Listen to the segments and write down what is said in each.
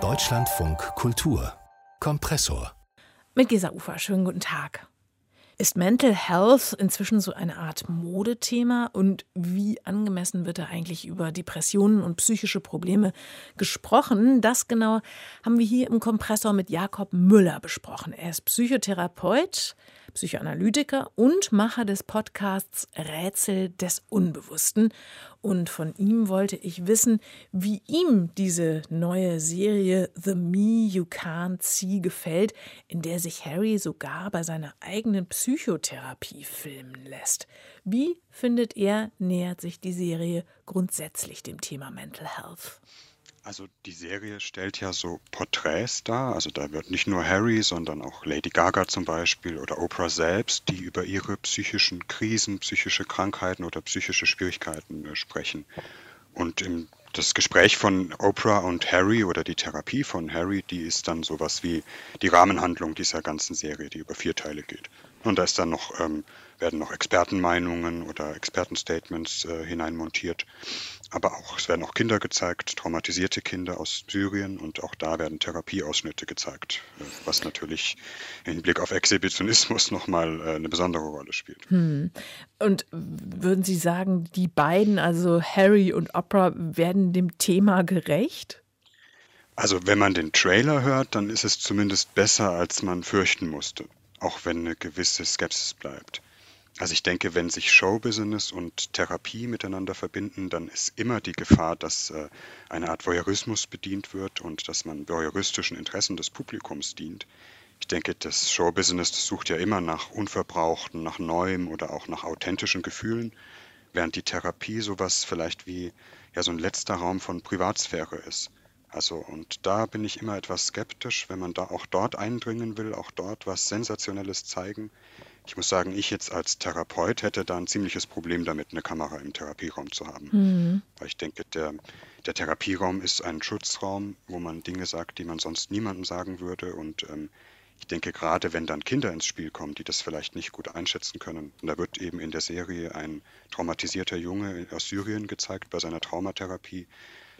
Deutschlandfunk Kultur Kompressor Mit Gesa Ufer, schönen guten Tag. Ist Mental Health inzwischen so eine Art Modethema und wie angemessen wird da eigentlich über Depressionen und psychische Probleme gesprochen? Das genau haben wir hier im Kompressor mit Jakob Müller besprochen. Er ist Psychotherapeut, Psychoanalytiker und Macher des Podcasts Rätsel des Unbewussten. Und von ihm wollte ich wissen, wie ihm diese neue Serie The Me You Can't See gefällt, in der sich Harry sogar bei seiner eigenen Psychotherapie filmen lässt. Wie findet er, nähert sich die Serie grundsätzlich dem Thema Mental Health? Also die Serie stellt ja so Porträts dar. Also da wird nicht nur Harry, sondern auch Lady Gaga zum Beispiel oder Oprah selbst, die über ihre psychischen Krisen, psychische Krankheiten oder psychische Schwierigkeiten äh, sprechen. Und im, das Gespräch von Oprah und Harry oder die Therapie von Harry, die ist dann sowas wie die Rahmenhandlung dieser ganzen Serie, die über vier Teile geht. Und da ist dann noch, ähm, werden noch Expertenmeinungen oder Expertenstatements äh, hineinmontiert. Aber auch, es werden auch Kinder gezeigt, traumatisierte Kinder aus Syrien und auch da werden Therapieausschnitte gezeigt, äh, was natürlich im Blick auf Exhibitionismus nochmal äh, eine besondere Rolle spielt. Hm. Und würden Sie sagen, die beiden, also Harry und Oprah, werden dem Thema gerecht? Also wenn man den Trailer hört, dann ist es zumindest besser, als man fürchten musste auch wenn eine gewisse Skepsis bleibt. Also ich denke, wenn sich Showbusiness und Therapie miteinander verbinden, dann ist immer die Gefahr, dass äh, eine Art Voyeurismus bedient wird und dass man voyeuristischen Interessen des Publikums dient. Ich denke, das Showbusiness das sucht ja immer nach Unverbrauchten, nach Neuem oder auch nach authentischen Gefühlen, während die Therapie sowas vielleicht wie ja so ein letzter Raum von Privatsphäre ist. Also und da bin ich immer etwas skeptisch, wenn man da auch dort eindringen will, auch dort was Sensationelles zeigen. Ich muss sagen, ich jetzt als Therapeut hätte da ein ziemliches Problem damit, eine Kamera im Therapieraum zu haben. Mhm. Weil ich denke, der, der Therapieraum ist ein Schutzraum, wo man Dinge sagt, die man sonst niemandem sagen würde. Und ähm, ich denke, gerade wenn dann Kinder ins Spiel kommen, die das vielleicht nicht gut einschätzen können, und da wird eben in der Serie ein traumatisierter Junge aus Syrien gezeigt bei seiner Traumatherapie,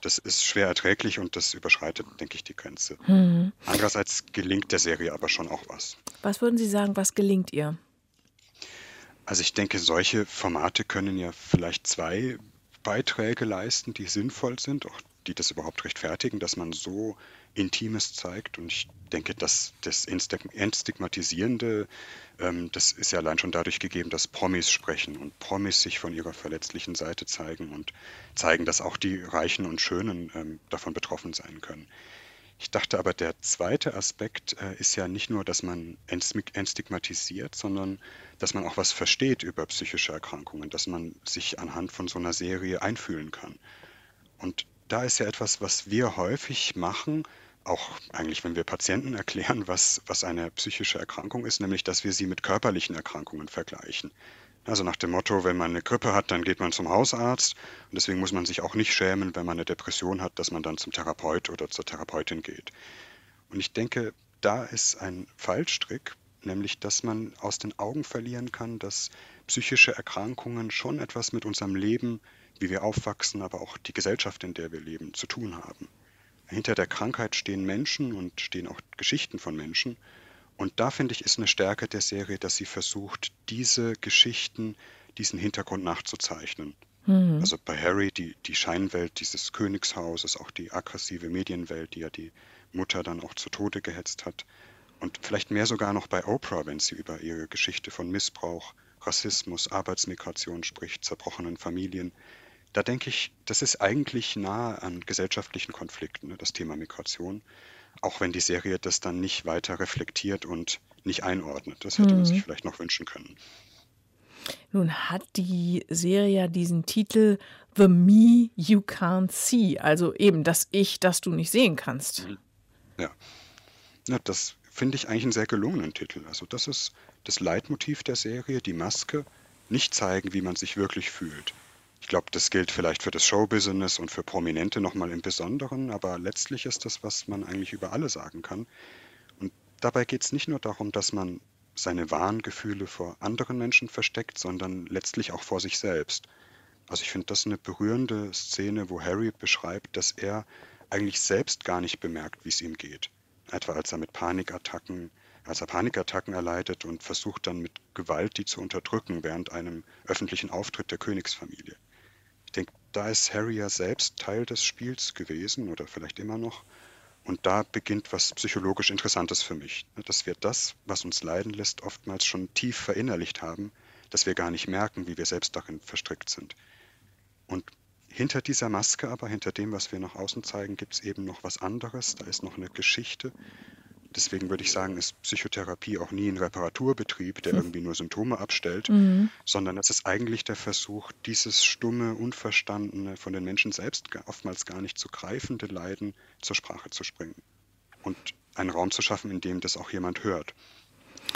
das ist schwer erträglich und das überschreitet, denke ich, die Grenze. Mhm. Andererseits gelingt der Serie aber schon auch was. Was würden Sie sagen, was gelingt ihr? Also ich denke, solche Formate können ja vielleicht zwei Beiträge leisten, die sinnvoll sind, auch die das überhaupt rechtfertigen, dass man so Intimes zeigt. Und ich denke, dass das Entstigmatisierende, ähm, das ist ja allein schon dadurch gegeben, dass Promis sprechen und Promis sich von ihrer verletzlichen Seite zeigen und zeigen, dass auch die Reichen und Schönen ähm, davon betroffen sein können. Ich dachte aber, der zweite Aspekt äh, ist ja nicht nur, dass man entstigmatisiert, sondern dass man auch was versteht über psychische Erkrankungen, dass man sich anhand von so einer Serie einfühlen kann. Und da ist ja etwas, was wir häufig machen, auch eigentlich, wenn wir Patienten erklären, was, was eine psychische Erkrankung ist, nämlich, dass wir sie mit körperlichen Erkrankungen vergleichen. Also nach dem Motto, wenn man eine Grippe hat, dann geht man zum Hausarzt. Und deswegen muss man sich auch nicht schämen, wenn man eine Depression hat, dass man dann zum Therapeut oder zur Therapeutin geht. Und ich denke, da ist ein Fallstrick, nämlich dass man aus den Augen verlieren kann, dass psychische Erkrankungen schon etwas mit unserem Leben wie wir aufwachsen, aber auch die Gesellschaft, in der wir leben, zu tun haben. Hinter der Krankheit stehen Menschen und stehen auch Geschichten von Menschen. Und da finde ich, ist eine Stärke der Serie, dass sie versucht, diese Geschichten, diesen Hintergrund nachzuzeichnen. Mhm. Also bei Harry die, die Scheinwelt dieses Königshauses, auch die aggressive Medienwelt, die ja die Mutter dann auch zu Tode gehetzt hat. Und vielleicht mehr sogar noch bei Oprah, wenn sie über ihre Geschichte von Missbrauch, Rassismus, Arbeitsmigration spricht, zerbrochenen Familien. Da denke ich, das ist eigentlich nahe an gesellschaftlichen Konflikten, ne, das Thema Migration, auch wenn die Serie das dann nicht weiter reflektiert und nicht einordnet. Das hätte man sich mhm. vielleicht noch wünschen können. Nun hat die Serie ja diesen Titel The Me You Can't See, also eben das Ich, das du nicht sehen kannst. Mhm. Ja, ja das finde ich eigentlich einen sehr gelungenen Titel. Also das ist das Leitmotiv der Serie, die Maske, nicht zeigen, wie man sich wirklich fühlt. Ich glaube, das gilt vielleicht für das Showbusiness und für Prominente nochmal im Besonderen, aber letztlich ist das, was man eigentlich über alle sagen kann. Und dabei geht es nicht nur darum, dass man seine wahren Gefühle vor anderen Menschen versteckt, sondern letztlich auch vor sich selbst. Also ich finde das eine berührende Szene, wo Harry beschreibt, dass er eigentlich selbst gar nicht bemerkt, wie es ihm geht. Etwa als er mit Panikattacken, als er Panikattacken erleidet und versucht dann mit Gewalt die zu unterdrücken während einem öffentlichen Auftritt der Königsfamilie. Ich denke, da ist Harry ja selbst Teil des Spiels gewesen oder vielleicht immer noch. Und da beginnt was psychologisch Interessantes für mich, ne, dass wir das, was uns leiden lässt, oftmals schon tief verinnerlicht haben, dass wir gar nicht merken, wie wir selbst darin verstrickt sind. Und hinter dieser Maske aber, hinter dem, was wir nach außen zeigen, gibt es eben noch was anderes. Da ist noch eine Geschichte. Deswegen würde ich sagen, ist Psychotherapie auch nie ein Reparaturbetrieb, der hm. irgendwie nur Symptome abstellt, mhm. sondern es ist eigentlich der Versuch, dieses stumme, unverstandene, von den Menschen selbst oftmals gar nicht zu greifende Leiden zur Sprache zu bringen und einen Raum zu schaffen, in dem das auch jemand hört.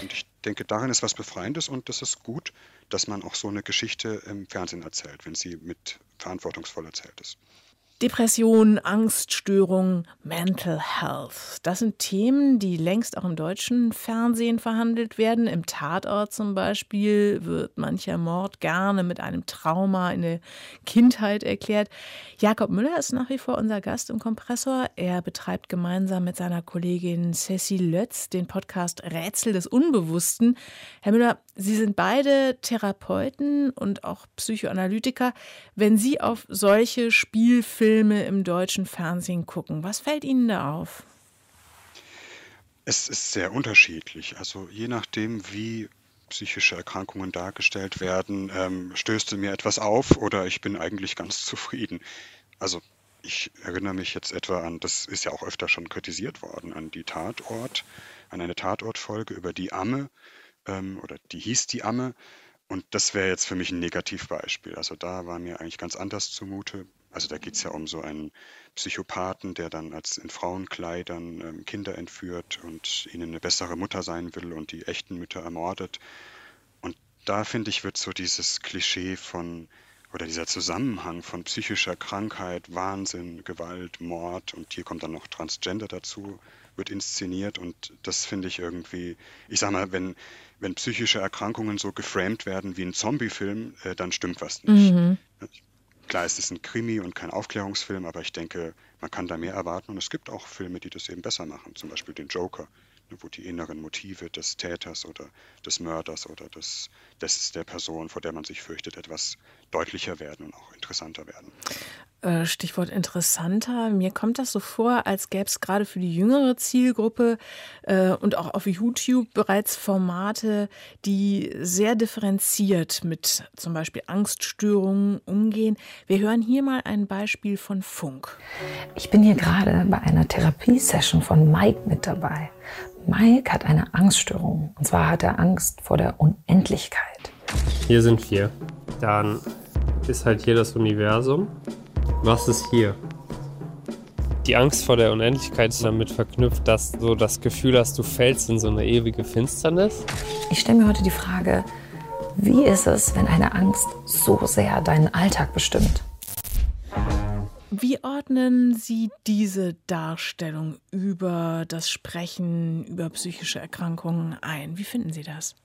Und ich denke, darin ist was Befreiendes und das ist gut, dass man auch so eine Geschichte im Fernsehen erzählt, wenn sie mit verantwortungsvoll erzählt ist. Depression, Angststörungen, Mental Health. Das sind Themen, die längst auch im deutschen Fernsehen verhandelt werden. Im Tatort zum Beispiel wird mancher Mord gerne mit einem Trauma in der Kindheit erklärt. Jakob Müller ist nach wie vor unser Gast im Kompressor. Er betreibt gemeinsam mit seiner Kollegin Cecil Lötz den Podcast Rätsel des Unbewussten. Herr Müller, Sie sind beide Therapeuten und auch Psychoanalytiker. Wenn Sie auf solche Spielfilme Filme im deutschen Fernsehen gucken. Was fällt Ihnen da auf? Es ist sehr unterschiedlich. Also je nachdem, wie psychische Erkrankungen dargestellt werden, ähm, stößt mir etwas auf oder ich bin eigentlich ganz zufrieden. Also ich erinnere mich jetzt etwa an, das ist ja auch öfter schon kritisiert worden, an die Tatort, an eine Tatortfolge über die Amme ähm, oder die hieß die Amme. Und das wäre jetzt für mich ein Negativbeispiel. Also da war mir eigentlich ganz anders zumute. Also da geht es ja um so einen Psychopathen, der dann als in Frauenkleidern ähm, Kinder entführt und ihnen eine bessere Mutter sein will und die echten Mütter ermordet. Und da finde ich, wird so dieses Klischee von oder dieser Zusammenhang von psychischer Krankheit, Wahnsinn, Gewalt, Mord und hier kommt dann noch Transgender dazu, wird inszeniert und das finde ich irgendwie, ich sag mal, wenn, wenn psychische Erkrankungen so geframed werden wie ein Zombie-Film, äh, dann stimmt was nicht. Mhm. Klar, es ist ein Krimi und kein Aufklärungsfilm, aber ich denke, man kann da mehr erwarten. Und es gibt auch Filme, die das eben besser machen. Zum Beispiel den Joker, ne, wo die inneren Motive des Täters oder des Mörders oder des, des der Person, vor der man sich fürchtet, etwas deutlicher werden und auch interessanter werden. Äh, Stichwort interessanter. Mir kommt das so vor, als gäbe es gerade für die jüngere Zielgruppe äh, und auch auf YouTube bereits Formate, die sehr differenziert mit zum Beispiel Angststörungen umgehen. Wir hören hier mal ein Beispiel von Funk. Ich bin hier gerade bei einer Therapiesession von Mike mit dabei. Mike hat eine Angststörung. Und zwar hat er Angst vor der Unendlichkeit. Hier sind wir. Dann ist halt hier das Universum. Was ist hier? Die Angst vor der Unendlichkeit ist damit verknüpft, dass du das Gefühl hast, du fällst in so eine ewige Finsternis. Ich stelle mir heute die Frage, wie ist es, wenn eine Angst so sehr deinen Alltag bestimmt? Wie ordnen Sie diese Darstellung über das Sprechen über psychische Erkrankungen ein? Wie finden Sie das?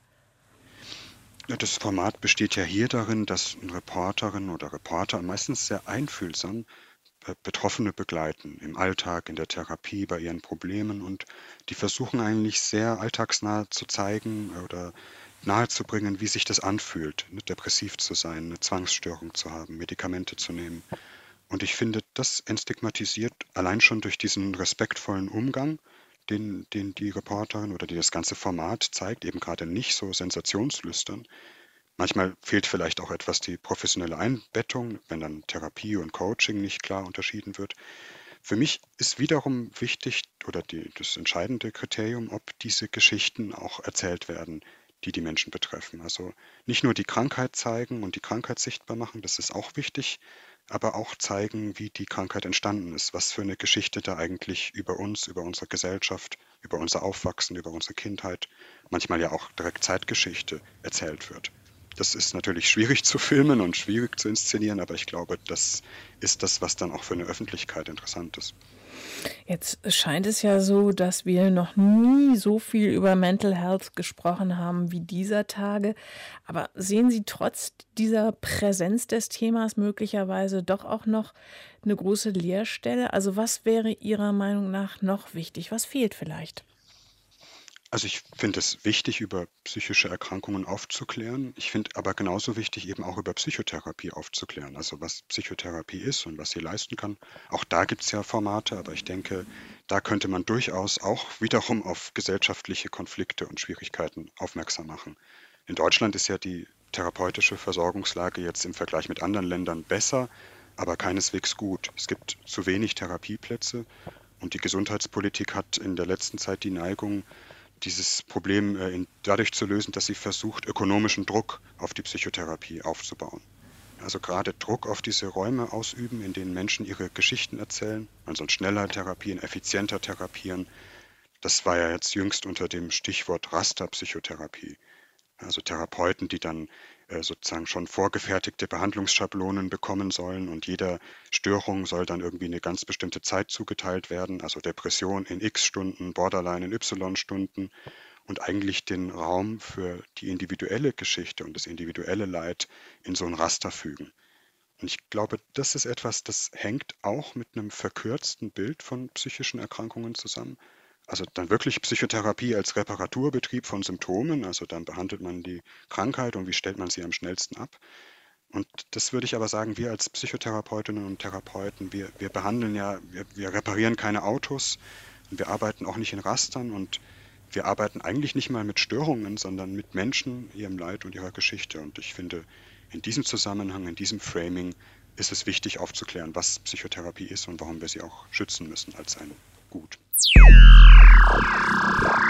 Das Format besteht ja hier darin, dass Reporterinnen oder Reporter meistens sehr einfühlsam Betroffene begleiten im Alltag, in der Therapie, bei ihren Problemen und die versuchen eigentlich sehr alltagsnah zu zeigen oder nahezubringen, wie sich das anfühlt, ne, depressiv zu sein, eine Zwangsstörung zu haben, Medikamente zu nehmen. Und ich finde, das entstigmatisiert allein schon durch diesen respektvollen Umgang den, den die Reporterin oder die das ganze Format zeigt, eben gerade nicht so sensationslüstern. Manchmal fehlt vielleicht auch etwas die professionelle Einbettung, wenn dann Therapie und Coaching nicht klar unterschieden wird. Für mich ist wiederum wichtig oder die, das entscheidende Kriterium, ob diese Geschichten auch erzählt werden, die die Menschen betreffen. Also nicht nur die Krankheit zeigen und die Krankheit sichtbar machen, das ist auch wichtig, aber auch zeigen, wie die Krankheit entstanden ist, was für eine Geschichte da eigentlich über uns, über unsere Gesellschaft, über unser Aufwachsen, über unsere Kindheit, manchmal ja auch direkt Zeitgeschichte erzählt wird. Das ist natürlich schwierig zu filmen und schwierig zu inszenieren, aber ich glaube, das ist das, was dann auch für eine Öffentlichkeit interessant ist. Jetzt scheint es ja so, dass wir noch nie so viel über Mental Health gesprochen haben wie dieser Tage. Aber sehen Sie trotz dieser Präsenz des Themas möglicherweise doch auch noch eine große Leerstelle? Also was wäre Ihrer Meinung nach noch wichtig? Was fehlt vielleicht? Also ich finde es wichtig, über psychische Erkrankungen aufzuklären. Ich finde aber genauso wichtig, eben auch über Psychotherapie aufzuklären. Also was Psychotherapie ist und was sie leisten kann. Auch da gibt es ja Formate, aber ich denke, da könnte man durchaus auch wiederum auf gesellschaftliche Konflikte und Schwierigkeiten aufmerksam machen. In Deutschland ist ja die therapeutische Versorgungslage jetzt im Vergleich mit anderen Ländern besser, aber keineswegs gut. Es gibt zu wenig Therapieplätze und die Gesundheitspolitik hat in der letzten Zeit die Neigung, dieses Problem äh, dadurch zu lösen, dass sie versucht, ökonomischen Druck auf die Psychotherapie aufzubauen. Also gerade Druck auf diese Räume ausüben, in denen Menschen ihre Geschichten erzählen. Man soll schneller therapieren, effizienter therapieren. Das war ja jetzt jüngst unter dem Stichwort Rasterpsychotherapie. Also Therapeuten, die dann äh, sozusagen schon vorgefertigte Behandlungsschablonen bekommen sollen und jeder Störung soll dann irgendwie eine ganz bestimmte Zeit zugeteilt werden, also Depression in x Stunden, Borderline in y Stunden und eigentlich den Raum für die individuelle Geschichte und das individuelle Leid in so ein Raster fügen. Und ich glaube, das ist etwas, das hängt auch mit einem verkürzten Bild von psychischen Erkrankungen zusammen. Also dann wirklich Psychotherapie als Reparaturbetrieb von Symptomen, also dann behandelt man die Krankheit und wie stellt man sie am schnellsten ab. Und das würde ich aber sagen, wir als Psychotherapeutinnen und Therapeuten, wir, wir behandeln ja, wir, wir reparieren keine Autos, wir arbeiten auch nicht in Rastern und wir arbeiten eigentlich nicht mal mit Störungen, sondern mit Menschen, ihrem Leid und ihrer Geschichte. Und ich finde, in diesem Zusammenhang, in diesem Framing ist es wichtig aufzuklären, was Psychotherapie ist und warum wir sie auch schützen müssen als ein Gut. Yeah.